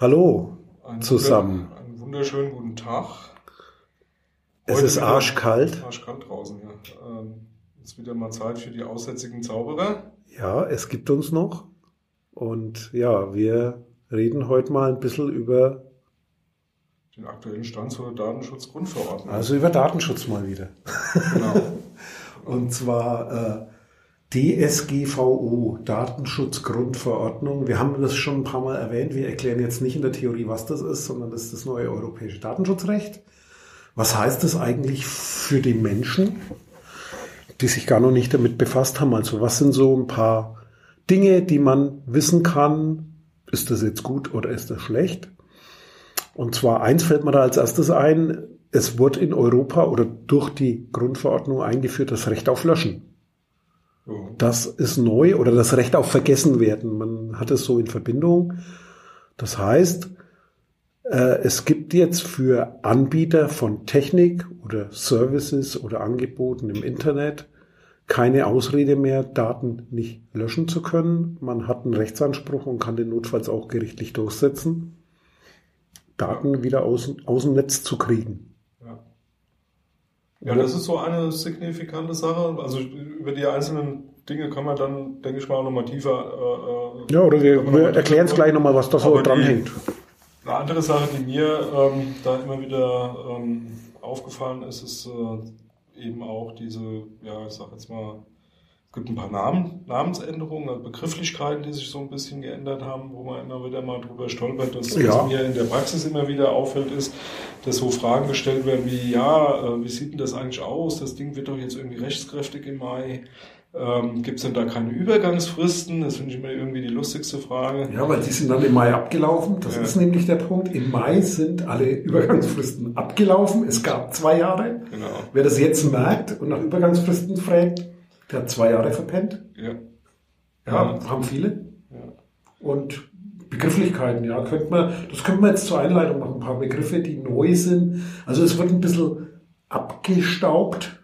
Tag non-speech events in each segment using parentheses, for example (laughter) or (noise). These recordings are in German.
Hallo einen zusammen. Wunder, einen wunderschönen guten Tag. Heute es ist arschkalt. Arschkalt draußen, ja. Ähm, ist wieder mal Zeit für die aussätzigen Zauberer. Ja, es gibt uns noch. Und ja, wir reden heute mal ein bisschen über den aktuellen Stand zur Datenschutzgrundverordnung. Also über Datenschutz mal wieder. Genau. (laughs) Und zwar äh, DSGVO, Datenschutzgrundverordnung. Wir haben das schon ein paar Mal erwähnt. Wir erklären jetzt nicht in der Theorie, was das ist, sondern das ist das neue europäische Datenschutzrecht. Was heißt das eigentlich für die Menschen, die sich gar noch nicht damit befasst haben? Also was sind so ein paar Dinge, die man wissen kann? Ist das jetzt gut oder ist das schlecht? Und zwar eins fällt mir da als erstes ein. Es wird in Europa oder durch die Grundverordnung eingeführt das Recht auf Löschen. Das ist neu oder das Recht auf Vergessenwerden. Man hat es so in Verbindung. Das heißt, äh, es gibt jetzt für Anbieter von Technik oder Services oder Angeboten im Internet keine Ausrede mehr, Daten nicht löschen zu können. Man hat einen Rechtsanspruch und kann den notfalls auch gerichtlich durchsetzen, Daten wieder aus, aus dem Netz zu kriegen. Ja, das ist so eine signifikante Sache. Also über die einzelnen Dinge kann man dann, denke ich mal, nochmal tiefer. Äh, äh, ja, oder wir, wir erklären es gleich nochmal, was da so dranhängt. Eine andere Sache, die mir ähm, da immer wieder ähm, aufgefallen ist, ist äh, eben auch diese, ja, ich sag jetzt mal, es gibt ein paar Namen, Namensänderungen, also Begrifflichkeiten, die sich so ein bisschen geändert haben, wo man immer wieder mal drüber stolpert. Das, ja. was mir in der Praxis immer wieder auffällt, ist, dass so Fragen gestellt werden wie, ja, äh, wie sieht denn das eigentlich aus? Das Ding wird doch jetzt irgendwie rechtskräftig im Mai. Ähm, Gibt es denn da keine Übergangsfristen? Das finde ich immer irgendwie die lustigste Frage. Ja, weil die sind dann im Mai abgelaufen. Das ja. ist nämlich der Punkt. Im Mai sind alle Übergangsfristen abgelaufen. Es gab zwei Jahre. Genau. Wer das jetzt merkt und nach Übergangsfristen fragt, der hat zwei Jahre verpennt. Ja. Ja, haben viele. Ja. Und Begrifflichkeiten, ja, könnte man, das könnte man jetzt zur Einleitung noch ein paar Begriffe, die neu sind. Also es wird ein bisschen abgestaubt.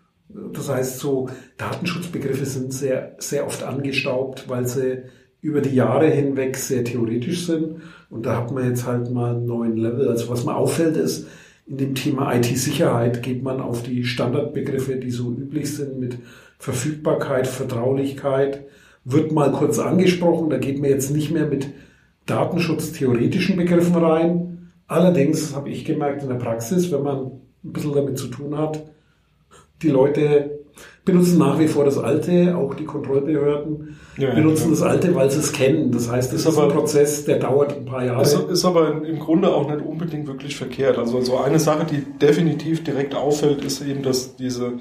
Das heißt, so Datenschutzbegriffe sind sehr, sehr oft angestaubt, weil sie über die Jahre hinweg sehr theoretisch sind. Und da hat man jetzt halt mal einen neuen Level. Also was mir auffällt ist, in dem Thema IT-Sicherheit geht man auf die Standardbegriffe, die so üblich sind mit Verfügbarkeit, Vertraulichkeit, wird mal kurz angesprochen. Da geht man jetzt nicht mehr mit datenschutztheoretischen Begriffen rein. Allerdings habe ich gemerkt in der Praxis, wenn man ein bisschen damit zu tun hat, die Leute benutzen nach wie vor das Alte, auch die Kontrollbehörden ja, benutzen ja. das Alte, weil sie es kennen. Das heißt, das ist, ist aber, ein Prozess, der dauert ein paar Jahre. Ist, ist aber im Grunde auch nicht unbedingt wirklich verkehrt. Also so eine Sache, die definitiv direkt auffällt, ist eben, dass diese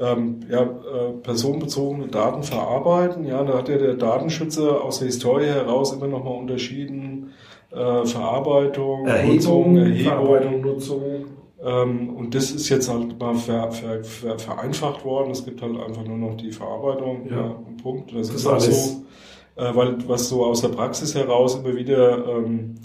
ähm, ja, äh, personenbezogene Daten verarbeiten. Ja, da hat ja der Datenschützer aus der Historie heraus immer noch mal unterschieden äh, Verarbeitung, Erhebung, Nutzung, Erhebung, Verarbeitung, Nutzung. Ähm, und das ist jetzt halt mal ver, ver, ver, vereinfacht worden. Es gibt halt einfach nur noch die Verarbeitung. Ja. ja Punkt. Das, das ist auch so, äh, weil was so aus der Praxis heraus immer wieder ähm,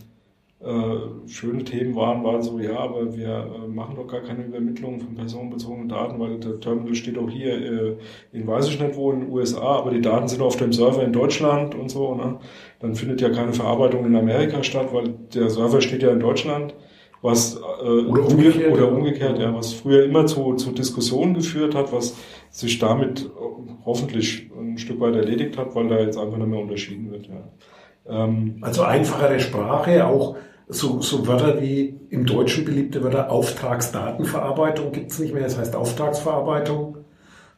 äh, schöne Themen waren, waren so, ja, aber wir äh, machen doch gar keine Übermittlung von personenbezogenen Daten, weil der Terminal steht auch hier äh, in weiß ich nicht wo in den USA, aber die Daten sind auf dem Server in Deutschland und so, ne? Dann findet ja keine Verarbeitung in Amerika statt, weil der Server steht ja in Deutschland was äh, oder umgekehrt, oder umgekehrt ja, was früher immer zu, zu Diskussionen geführt hat, was sich damit hoffentlich ein Stück weit erledigt hat, weil da jetzt einfach nicht mehr unterschieden wird. Ja. Ähm, also einfachere Sprache, auch so, so Wörter wie im Deutschen beliebte Wörter Auftragsdatenverarbeitung gibt's nicht mehr, das heißt Auftragsverarbeitung.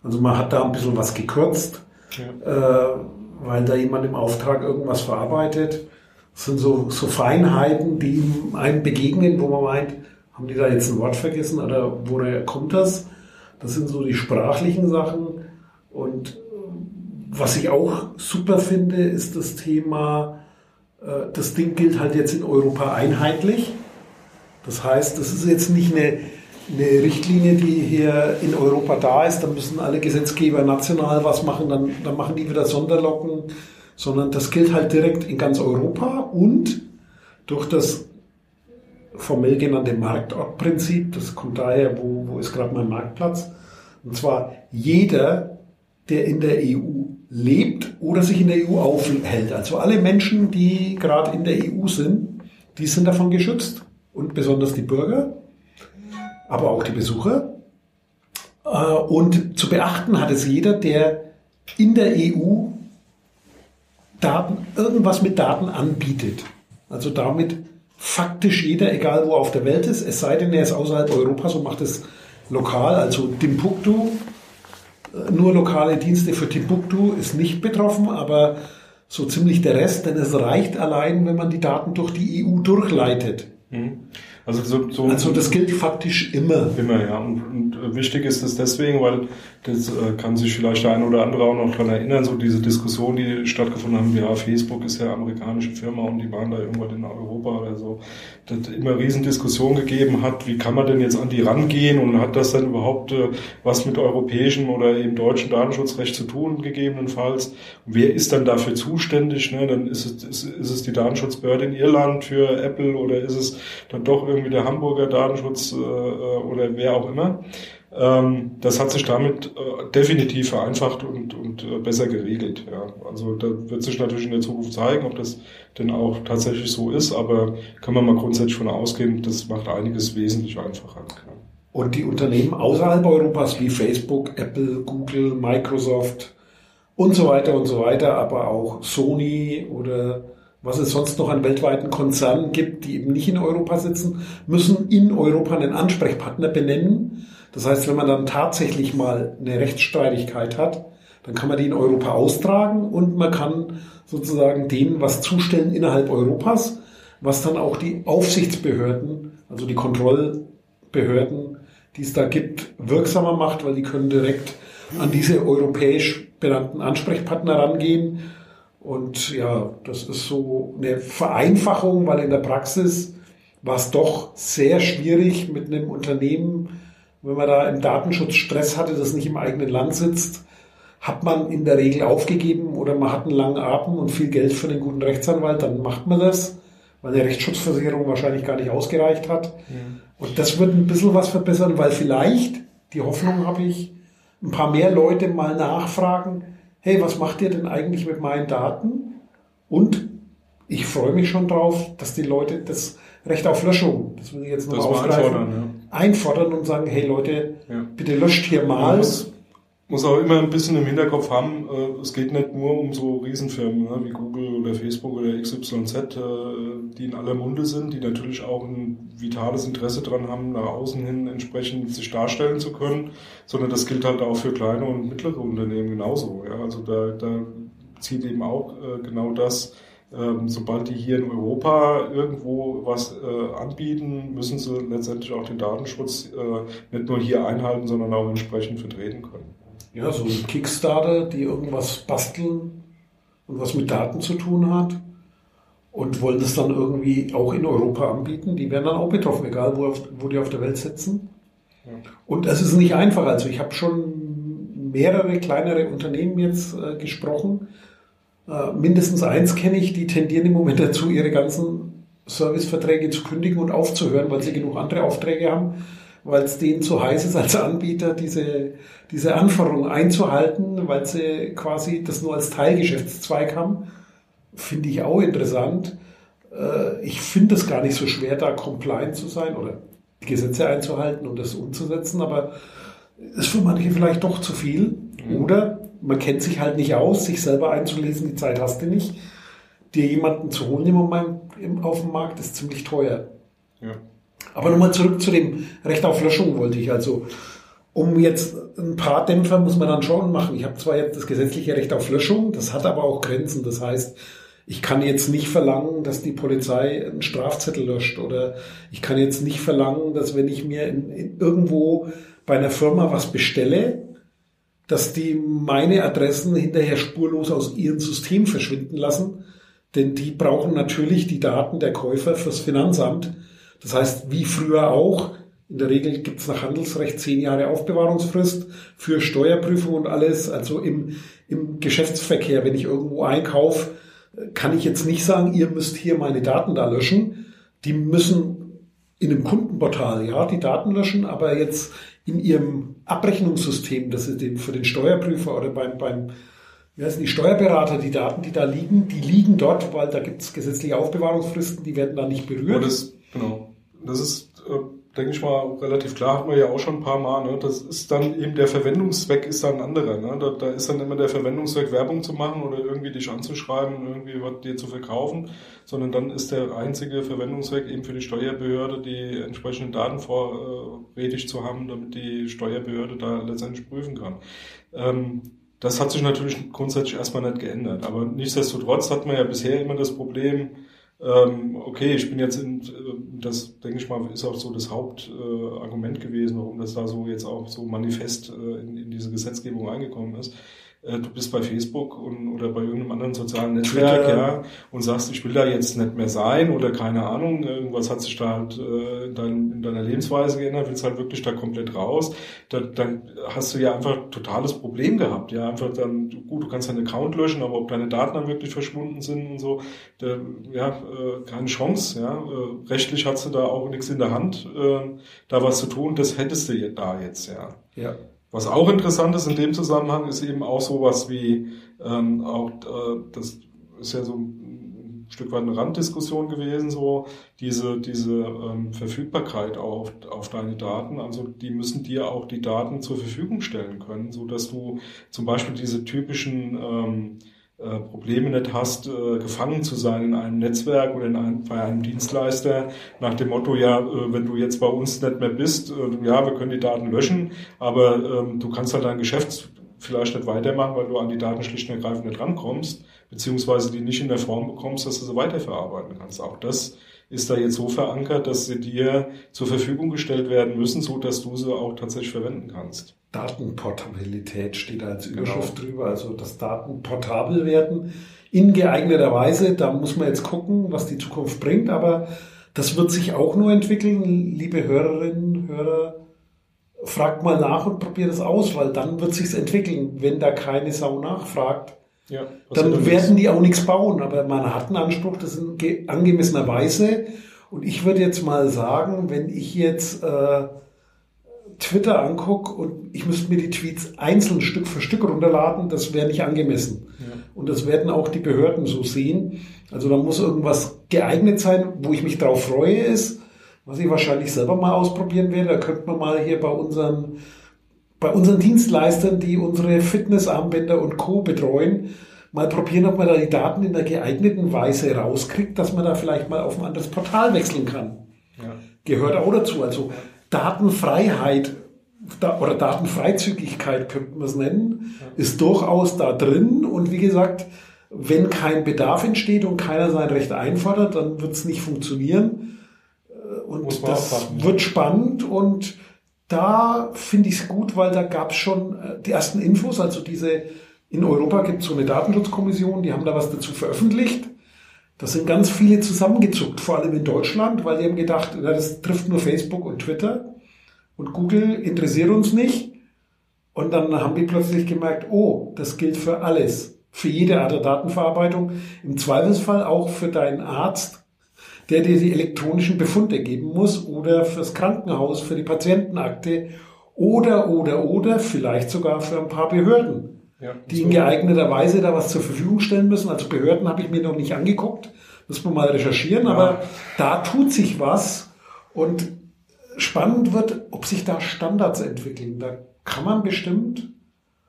Also man hat da ein bisschen was gekürzt, ja. äh, weil da jemand im Auftrag irgendwas verarbeitet. Das sind so, so Feinheiten, die einem begegnen, wo man meint, haben die da jetzt ein Wort vergessen oder woher kommt das? Das sind so die sprachlichen Sachen. Und was ich auch super finde, ist das Thema äh, das Ding gilt halt jetzt in Europa einheitlich. Das heißt, das ist jetzt nicht eine, eine Richtlinie, die hier in Europa da ist. Da müssen alle Gesetzgeber national was machen, dann, dann machen die wieder Sonderlocken, sondern das gilt halt direkt in ganz Europa und durch das formell genannte Marktortprinzip, das kommt daher, wo, wo ist gerade mein Marktplatz, und zwar jeder, der in der EU lebt oder sich in der EU aufhält. Also alle Menschen, die gerade in der EU sind, die sind davon geschützt. Und besonders die Bürger, aber auch die Besucher. Äh, und zu beachten hat es jeder, der in der EU Daten, irgendwas mit Daten anbietet. Also damit faktisch jeder, egal wo auf der Welt ist, es sei denn, er ist außerhalb Europas und macht es lokal, also Timbuktu, äh, nur lokale Dienste für Timbuktu ist nicht betroffen, aber so ziemlich der Rest, denn es reicht allein, wenn man die Daten durch die EU durchleitet. Mhm. Also, so, so also das gilt faktisch immer. Immer, ja. Und, und wichtig ist es deswegen, weil das äh, kann sich vielleicht der eine oder andere auch noch dran erinnern, so diese Diskussion, die stattgefunden haben, ja, Facebook ist ja amerikanische Firma und die waren da irgendwann in Europa oder so. Das immer riesen Diskussion gegeben hat, wie kann man denn jetzt an die rangehen und hat das dann überhaupt äh, was mit europäischem oder eben deutschem Datenschutzrecht zu tun, gegebenenfalls? Und wer ist dann dafür zuständig? Ne? Dann ist es, ist, ist es die Datenschutzbehörde in Irland für Apple oder ist es dann doch irgendwie der Hamburger Datenschutz äh, äh oder wer auch immer? Ähm, das hat sich damit äh, definitiv vereinfacht und, und äh, besser geregelt. Ja. Also da wird sich natürlich in der Zukunft zeigen, ob das denn auch tatsächlich so ist, aber kann man mal grundsätzlich von ausgehen, das macht einiges wesentlich einfacher. Und die Unternehmen außerhalb Europas wie Facebook, Apple, Google, Microsoft und so weiter und so weiter, aber auch Sony oder was es sonst noch an weltweiten Konzernen gibt, die eben nicht in Europa sitzen, müssen in Europa einen Ansprechpartner benennen das heißt, wenn man dann tatsächlich mal eine Rechtsstreitigkeit hat, dann kann man die in Europa austragen und man kann sozusagen denen was zustellen innerhalb Europas, was dann auch die Aufsichtsbehörden, also die Kontrollbehörden, die es da gibt, wirksamer macht, weil die können direkt an diese europäisch benannten Ansprechpartner rangehen. Und ja, das ist so eine Vereinfachung, weil in der Praxis war es doch sehr schwierig mit einem Unternehmen, wenn man da im Datenschutz Stress hatte, das nicht im eigenen Land sitzt, hat man in der Regel aufgegeben oder man hat einen langen Atem und viel Geld für einen guten Rechtsanwalt, dann macht man das, weil eine Rechtsschutzversicherung wahrscheinlich gar nicht ausgereicht hat. Ja. Und das wird ein bisschen was verbessern, weil vielleicht, die Hoffnung habe ich, ein paar mehr Leute mal nachfragen, hey, was macht ihr denn eigentlich mit meinen Daten? Und ich freue mich schon drauf, dass die Leute das Recht auf Löschung, das will ich jetzt noch aufgreifen, ja. einfordern und sagen, hey Leute, ja. bitte löscht hier mal. Muss, muss auch immer ein bisschen im Hinterkopf haben, äh, es geht nicht nur um so Riesenfirmen ne, wie Google oder Facebook oder XYZ, äh, die in aller Munde sind, die natürlich auch ein vitales Interesse daran haben, nach außen hin entsprechend sich darstellen zu können, sondern das gilt halt auch für kleine und mittlere Unternehmen genauso. Ja? Also da, da zieht eben auch äh, genau das ähm, sobald die hier in Europa irgendwo was äh, anbieten, müssen sie letztendlich auch den Datenschutz äh, nicht nur hier einhalten, sondern auch entsprechend vertreten können. Ja, so ein Kickstarter, die irgendwas basteln und was mit Daten zu tun hat und wollen das dann irgendwie auch in Europa anbieten, die werden dann auch betroffen, egal wo, wo die auf der Welt sitzen. Ja. Und es ist nicht einfach. Also ich habe schon mehrere kleinere Unternehmen jetzt äh, gesprochen, äh, mindestens eins kenne ich, die tendieren im Moment dazu, ihre ganzen Serviceverträge zu kündigen und aufzuhören, weil sie genug andere Aufträge haben, weil es denen zu heiß ist als Anbieter, diese, diese Anforderungen einzuhalten, weil sie quasi das nur als Teilgeschäftszweig haben. Finde ich auch interessant. Äh, ich finde es gar nicht so schwer, da compliant zu sein oder die Gesetze einzuhalten und das umzusetzen, aber ist für manche vielleicht doch zu viel. Mhm. Oder man kennt sich halt nicht aus, sich selber einzulesen, die Zeit hast du nicht. Dir jemanden zu holen im Moment auf dem Markt ist ziemlich teuer. Ja. Aber nochmal zurück zu dem Recht auf Löschung wollte ich also. Um jetzt ein paar Dämpfer muss man dann schon machen. Ich habe zwar jetzt das gesetzliche Recht auf Löschung, das hat aber auch Grenzen. Das heißt, ich kann jetzt nicht verlangen, dass die Polizei einen Strafzettel löscht oder ich kann jetzt nicht verlangen, dass wenn ich mir in, in irgendwo bei einer Firma was bestelle, dass die meine Adressen hinterher spurlos aus ihrem System verschwinden lassen, denn die brauchen natürlich die Daten der Käufer fürs Finanzamt. Das heißt, wie früher auch, in der Regel gibt es nach Handelsrecht zehn Jahre Aufbewahrungsfrist für Steuerprüfung und alles. Also im, im Geschäftsverkehr, wenn ich irgendwo einkaufe, kann ich jetzt nicht sagen, ihr müsst hier meine Daten da löschen. Die müssen in einem Kundenportal, ja, die Daten löschen, aber jetzt in ihrem Abrechnungssystem, das den, für den Steuerprüfer oder beim, beim ja, sind die Steuerberater, die Daten, die da liegen, die liegen dort, weil da gibt es gesetzliche Aufbewahrungsfristen, die werden da nicht berührt. Genau. Das ist, äh, denke ich mal, relativ klar, hatten wir ja auch schon ein paar Mal. Ne? Das ist dann eben der Verwendungszweck ist dann ein anderer. Ne? Da, da ist dann immer der Verwendungszweck, Werbung zu machen oder irgendwie dich anzuschreiben, irgendwie was dir zu verkaufen, sondern dann ist der einzige Verwendungszweck eben für die Steuerbehörde, die entsprechenden Daten vorrätig zu haben, damit die Steuerbehörde da letztendlich prüfen kann. Ähm, das hat sich natürlich grundsätzlich erstmal nicht geändert. Aber nichtsdestotrotz hat man ja bisher immer das Problem, ähm, okay, ich bin jetzt in, äh, das denke ich mal, ist auch so das Hauptargument gewesen, warum das da so jetzt auch so manifest äh, in, in diese Gesetzgebung eingekommen ist äh, du bist bei Facebook und, oder bei irgendeinem anderen sozialen Netzwerk, ja, und sagst, ich will da jetzt nicht mehr sein oder keine Ahnung, irgendwas hat sich da halt äh, in, dein, in deiner Lebensweise geändert, willst halt wirklich da komplett raus, da, dann hast du ja einfach totales Problem gehabt, ja, einfach dann, gut, du kannst deinen Account löschen, aber ob deine Daten dann wirklich verschwunden sind und so, da, ja, äh, keine Chance, ja, äh, rechtlich hast du da auch nichts in der Hand, äh, da was zu tun, das hättest du da jetzt, ja. Ja. Was auch interessant ist in dem Zusammenhang, ist eben auch sowas wie, ähm, auch äh, das ist ja so ein Stück weit eine Randdiskussion gewesen, so diese, diese ähm, Verfügbarkeit auf, auf deine Daten. Also die müssen dir auch die Daten zur Verfügung stellen können, so dass du zum Beispiel diese typischen ähm, äh, Probleme nicht hast, äh, gefangen zu sein in einem Netzwerk oder in einem, bei einem Dienstleister nach dem Motto, ja, äh, wenn du jetzt bei uns nicht mehr bist, äh, ja, wir können die Daten löschen, aber ähm, du kannst halt dein Geschäft vielleicht nicht weitermachen, weil du an die Daten schlicht und ergreifend nicht rankommst, beziehungsweise die nicht in der Form bekommst, dass du sie weiterverarbeiten kannst. Auch das ist da jetzt so verankert, dass sie dir zur Verfügung gestellt werden müssen, so dass du sie auch tatsächlich verwenden kannst. Datenportabilität steht da als Überschrift genau. drüber, also dass Daten portabel werden in geeigneter Weise. Da muss man jetzt gucken, was die Zukunft bringt, aber das wird sich auch nur entwickeln, liebe Hörerinnen, Hörer. Fragt mal nach und probiert es aus, weil dann wird sich's entwickeln. Wenn da keine Sau nachfragt, ja, dann werden die auch nichts bauen. Aber man hat einen Anspruch, das in angemessener Weise. Und ich würde jetzt mal sagen, wenn ich jetzt äh, Twitter angucke und ich müsste mir die Tweets einzeln Stück für Stück runterladen, das wäre nicht angemessen. Ja. Und das werden auch die Behörden so sehen. Also da muss irgendwas geeignet sein, wo ich mich drauf freue, ist, was ich wahrscheinlich selber mal ausprobieren werde. Da könnte man mal hier bei unseren, bei unseren Dienstleistern, die unsere Fitnessarmbänder und Co. betreuen, mal probieren, ob man da die Daten in der geeigneten Weise rauskriegt, dass man da vielleicht mal auf ein anderes Portal wechseln kann. Ja. Gehört auch dazu. Also Datenfreiheit oder Datenfreizügigkeit könnte man es nennen, ist durchaus da drin. Und wie gesagt, wenn kein Bedarf entsteht und keiner sein Recht einfordert, dann wird es nicht funktionieren. Äh, und das wird spannend und da finde ich es gut, weil da gab es schon äh, die ersten Infos, also diese in Europa gibt es so eine Datenschutzkommission, die haben da was dazu veröffentlicht. Da sind ganz viele zusammengezuckt, vor allem in Deutschland, weil die haben gedacht, na, das trifft nur Facebook und Twitter und Google interessiert uns nicht. Und dann haben die plötzlich gemerkt, oh, das gilt für alles, für jede Art der Datenverarbeitung, im Zweifelsfall auch für deinen Arzt, der dir die elektronischen Befunde geben muss oder fürs Krankenhaus, für die Patientenakte oder, oder, oder vielleicht sogar für ein paar Behörden ja, die in geeigneter Weise da was zur Verfügung stellen müssen. Also Behörden habe ich mir noch nicht angeguckt, muss man mal recherchieren, ja. aber da tut sich was und spannend wird, ob sich da Standards entwickeln. Da kann man bestimmt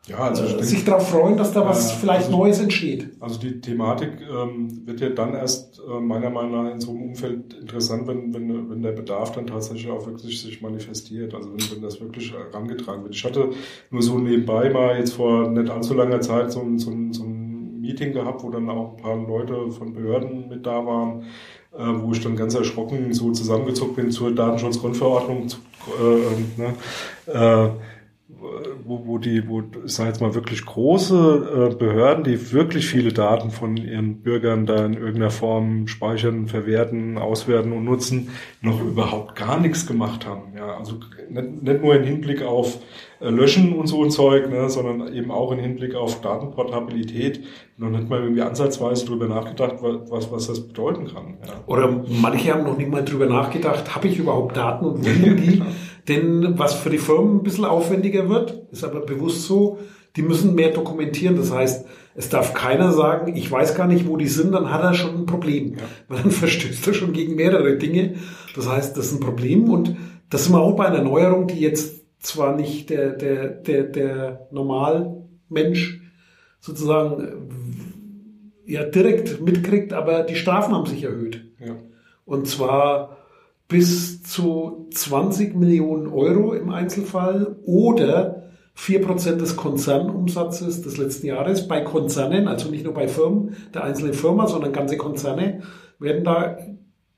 ja, also äh, sich darauf freuen, dass da was vielleicht also, Neues entsteht. Also die Thematik ähm, wird ja dann erst äh, meiner Meinung nach in so einem Umfeld interessant, wenn, wenn, wenn der Bedarf dann tatsächlich auch wirklich sich manifestiert. Also wenn, wenn das wirklich herangetragen wird. Ich hatte nur so nebenbei mal jetzt vor nicht allzu langer Zeit so ein, so ein, so ein Meeting gehabt, wo dann auch ein paar Leute von Behörden mit da waren, äh, wo ich dann ganz erschrocken so zusammengezogen bin zur Datenschutzgrundverordnung. Äh, ne, äh, wo, wo die, wo, ich sage jetzt mal, wirklich große äh, Behörden, die wirklich viele Daten von ihren Bürgern da in irgendeiner Form speichern, verwerten, auswerten und nutzen, noch überhaupt gar nichts gemacht haben. Ja, also nicht, nicht nur im Hinblick auf äh, Löschen und so ein Zeug, ne, sondern eben auch im Hinblick auf Datenportabilität noch nicht mal irgendwie ansatzweise drüber nachgedacht, was, was das bedeuten kann. Ja. Oder manche haben noch nicht mal drüber nachgedacht, habe ich überhaupt Daten und wohin die? (laughs) Denn was für die Firmen ein bisschen aufwendiger wird, ist aber bewusst so, die müssen mehr dokumentieren. Das heißt, es darf keiner sagen, ich weiß gar nicht, wo die sind, dann hat er schon ein Problem. Ja. Weil dann (laughs) verstößt er schon gegen mehrere Dinge. Das heißt, das ist ein Problem und das sind wir auch bei einer Neuerung, die jetzt zwar nicht der, der, der, der Normalmensch sozusagen ja direkt mitkriegt, aber die Strafen haben sich erhöht. Ja. Und zwar bis zu 20 Millionen Euro im Einzelfall oder 4% des Konzernumsatzes des letzten Jahres bei Konzernen, also nicht nur bei Firmen der einzelnen Firma, sondern ganze Konzerne werden da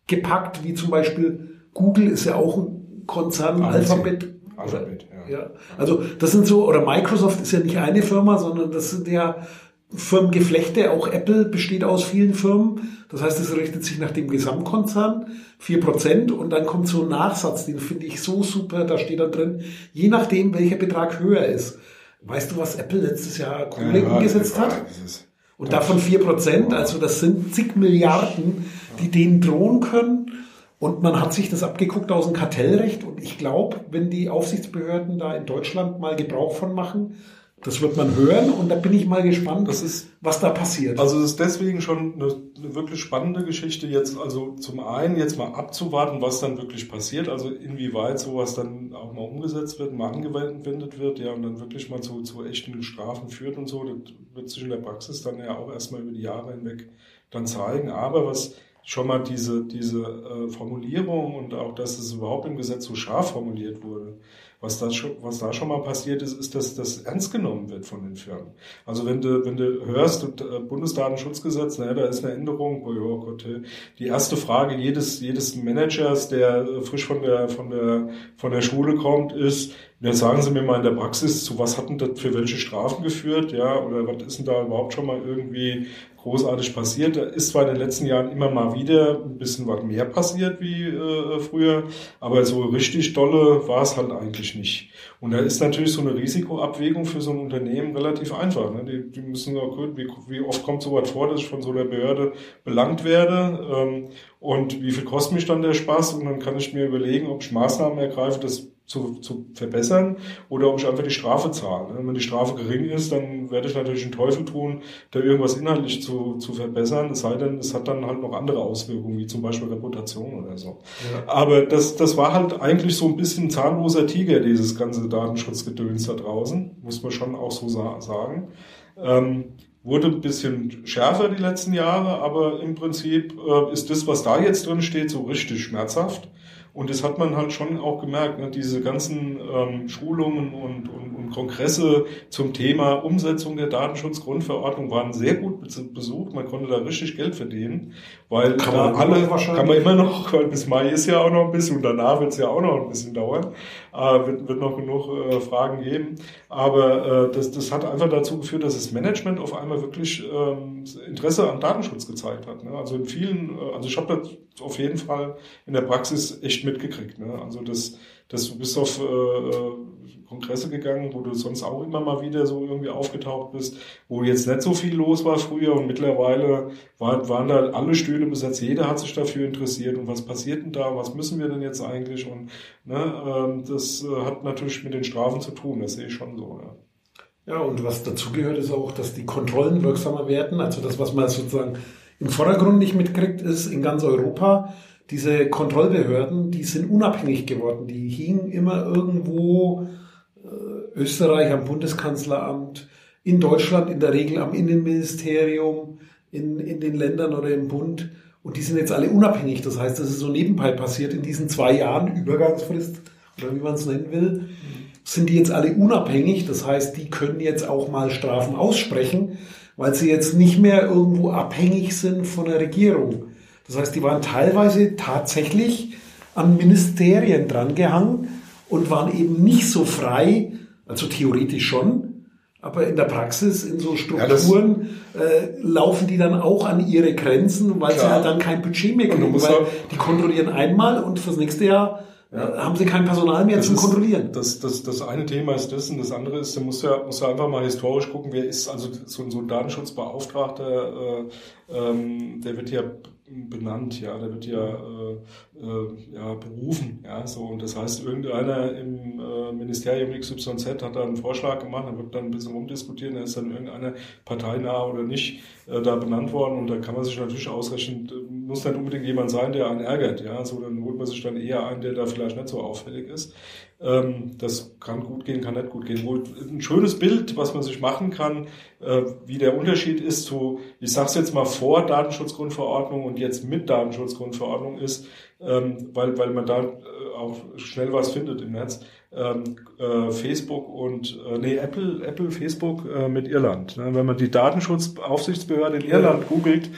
gepackt, wie zum Beispiel Google ist ja auch ein Konzern, Alphabet. Alphabet, ja. ja. Also das sind so, oder Microsoft ist ja nicht eine Firma, sondern das sind ja Firmengeflechte, auch Apple besteht aus vielen Firmen. Das heißt, es richtet sich nach dem Gesamtkonzern, vier Prozent und dann kommt so ein Nachsatz, den finde ich so super, da steht dann drin, je nachdem, welcher Betrag höher ist. Weißt du, was Apple letztes Jahr Kohle ja, umgesetzt hat? Und davon vier Prozent, also das sind zig Milliarden, die denen drohen können. Und man hat sich das abgeguckt aus dem Kartellrecht. Und ich glaube, wenn die Aufsichtsbehörden da in Deutschland mal Gebrauch von machen, das wird man hören und da bin ich mal gespannt, das ist, was da passiert. Also es ist deswegen schon eine, eine, wirklich spannende Geschichte, jetzt also zum einen jetzt mal abzuwarten, was dann wirklich passiert, also inwieweit sowas dann auch mal umgesetzt wird, mal angewendet wird, ja, und dann wirklich mal zu, zu echten Strafen führt und so. Das wird sich in der Praxis dann ja auch erstmal über die Jahre hinweg dann zeigen. Aber was schon mal diese, diese äh, Formulierung und auch, dass es überhaupt im Gesetz so scharf formuliert wurde, was da schon, was da schon mal passiert ist, ist, dass das ernst genommen wird von den Firmen. Also wenn du, wenn du hörst, äh, Bundesdatenschutzgesetz, naja, da ist eine Änderung, oh, oh Gott, die erste Frage jedes, jedes Managers, der äh, frisch von der, von der, von der Schule kommt, ist, Jetzt sagen Sie mir mal in der Praxis, zu was hat denn das für welche Strafen geführt, ja, oder was ist denn da überhaupt schon mal irgendwie großartig passiert? Da ist zwar in den letzten Jahren immer mal wieder ein bisschen was mehr passiert wie äh, früher, aber so richtig dolle war es halt eigentlich nicht. Und da ist natürlich so eine Risikoabwägung für so ein Unternehmen relativ einfach. Ne? Die, die müssen auch gut, wie, wie oft kommt so was vor, dass ich von so einer Behörde belangt werde ähm, und wie viel kostet mich dann der Spaß und dann kann ich mir überlegen, ob ich Maßnahmen ergreife, das zu, zu verbessern oder ob ich einfach die Strafe zahle. Wenn die Strafe gering ist, dann werde ich natürlich den Teufel tun, da irgendwas inhaltlich zu, zu verbessern, es sei denn, es hat dann halt noch andere Auswirkungen, wie zum Beispiel Reputation oder so. Ja. Aber das, das war halt eigentlich so ein bisschen zahnloser Tiger, dieses ganze Datenschutzgedöns da draußen, muss man schon auch so sagen. Ähm, wurde ein bisschen schärfer die letzten Jahre, aber im Prinzip äh, ist das, was da jetzt drin steht, so richtig schmerzhaft. Und das hat man halt schon auch gemerkt, ne? diese ganzen ähm, Schulungen und, und, und Kongresse zum Thema Umsetzung der Datenschutzgrundverordnung waren sehr gut besucht. Man konnte da richtig Geld verdienen, weil kann da alle, kann man immer noch, (laughs) weil bis Mai ist ja auch noch ein bisschen und danach wird es ja auch noch ein bisschen dauern, äh, wird, wird noch genug äh, Fragen geben. Aber äh, das, das hat einfach dazu geführt, dass das Management auf einmal wirklich ähm, Interesse an Datenschutz gezeigt hat. Ne? Also in vielen, äh, also ich habe das auf jeden Fall in der Praxis echt mitgekriegt. Ne? Also das, das du bist auf äh, äh, Kongresse gegangen, wo du sonst auch immer mal wieder so irgendwie aufgetaucht bist, wo jetzt nicht so viel los war früher und mittlerweile war, waren da alle Stühle besetzt, jeder hat sich dafür interessiert und was passiert denn da, was müssen wir denn jetzt eigentlich und ne, ähm, das äh, hat natürlich mit den Strafen zu tun, das sehe ich schon so. Ja. Ja, und was dazugehört ist auch, dass die Kontrollen wirksamer werden. Also das, was man sozusagen im Vordergrund nicht mitkriegt, ist in ganz Europa, diese Kontrollbehörden, die sind unabhängig geworden. Die hingen immer irgendwo äh, Österreich am Bundeskanzleramt, in Deutschland in der Regel am Innenministerium, in, in den Ländern oder im Bund. Und die sind jetzt alle unabhängig. Das heißt, das ist so nebenbei passiert in diesen zwei Jahren Übergangsfrist oder wie man es nennen will. Sind die jetzt alle unabhängig? Das heißt, die können jetzt auch mal Strafen aussprechen, weil sie jetzt nicht mehr irgendwo abhängig sind von der Regierung. Das heißt, die waren teilweise tatsächlich an Ministerien drangehangen und waren eben nicht so frei, also theoretisch schon, aber in der Praxis, in so Strukturen, ja, äh, laufen die dann auch an ihre Grenzen, weil klar. sie halt dann kein Budget mehr kriegen, weil die kontrollieren einmal und fürs nächste Jahr ja. Haben sie kein Personal mehr das zum ist, Kontrollieren? Das, das, das eine Thema ist das und das andere ist, du musst ja, musst ja einfach mal historisch gucken, wer ist also so, so ein Datenschutzbeauftragter, äh, ähm, der wird ja benannt, ja, der wird ja, äh, äh, ja berufen, ja, so und das heißt, irgendeiner im äh, Ministerium XYZ hat da einen Vorschlag gemacht, dann wird dann ein bisschen rumdiskutieren, da ist dann irgendeiner parteinah oder nicht äh, da benannt worden und da kann man sich natürlich ausrechnen, muss dann unbedingt jemand sein, der einen ärgert, ja, so dann holt man sich dann eher einen, der da vielleicht nicht so auffällig ist. Ähm, das kann gut gehen, kann nicht gut gehen. Wohl ein schönes Bild, was man sich machen kann, äh, wie der Unterschied ist zu, ich sag's jetzt mal vor Datenschutzgrundverordnung und jetzt mit Datenschutzgrundverordnung ist, ähm, weil, weil man da äh, auch schnell was findet im Netz. Ähm, äh, Facebook und äh, nee, Apple, Apple, Facebook äh, mit Irland. Ne? Wenn man die Datenschutzaufsichtsbehörde in Irland googelt,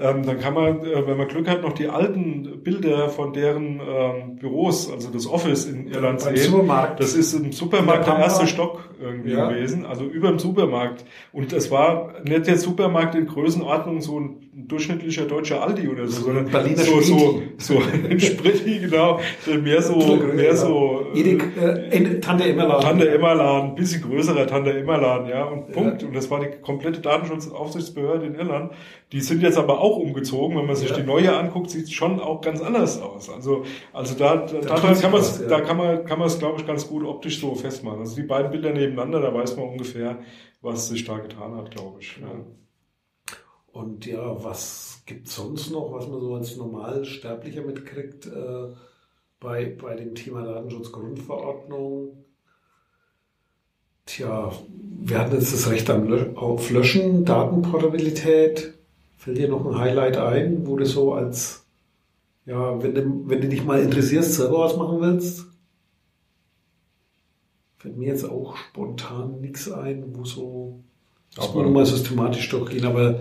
ähm, dann kann man, äh, wenn man Glück hat, noch die alten Bilder von deren ähm, Büros, also das Office in Irland sehen. Supermarkt. Das ist im Supermarkt der erste Stock irgendwie ja. gewesen, also über dem Supermarkt. Und das war nicht der Supermarkt in Größenordnung so ein durchschnittlicher deutscher Aldi oder so, sondern Berliner so, so, so ein Spritti, (laughs) genau, mehr so, mehr so, Edek, äh, Tante Emmerladen. Tante Emmerladen, bisschen größerer Tante Emmerladen, ja, und Punkt. Ja. Und das war die komplette Datenschutzaufsichtsbehörde in Irland. Die sind jetzt aber auch umgezogen. Wenn man sich ja. die neue anguckt, sieht es schon auch ganz anders aus. Also, also da, da, da kann man es, ja. da kann man, kann man es, glaube ich, ganz gut optisch so festmachen. Also die beiden Bilder nebeneinander, da weiß man ungefähr, was sich da getan hat, glaube ich. Ja. Und ja, was gibt sonst noch, was man so als Normalsterblicher mitkriegt äh, bei, bei dem Thema Datenschutzgrundverordnung? Tja, wir hatten jetzt das Recht auf Löschen, Datenportabilität. Fällt dir noch ein Highlight ein, wo du so als, ja, wenn du, wenn du dich mal interessierst, selber was machen willst? Fällt mir jetzt auch spontan nichts ein, wo so muss man nochmal systematisch durchgehen, aber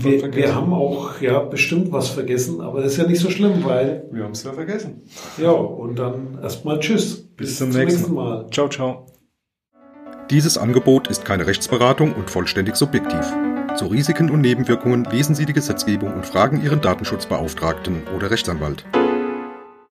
wir, wir, haben auch ja bestimmt was vergessen, aber das ist ja nicht so schlimm, weil. Wir haben es ja vergessen. Ja, und dann erstmal Tschüss. Bis, Bis zum, zum nächsten, nächsten Mal. Ciao, ciao. Dieses Angebot ist keine Rechtsberatung und vollständig subjektiv. Zu Risiken und Nebenwirkungen lesen Sie die Gesetzgebung und fragen Ihren Datenschutzbeauftragten oder Rechtsanwalt.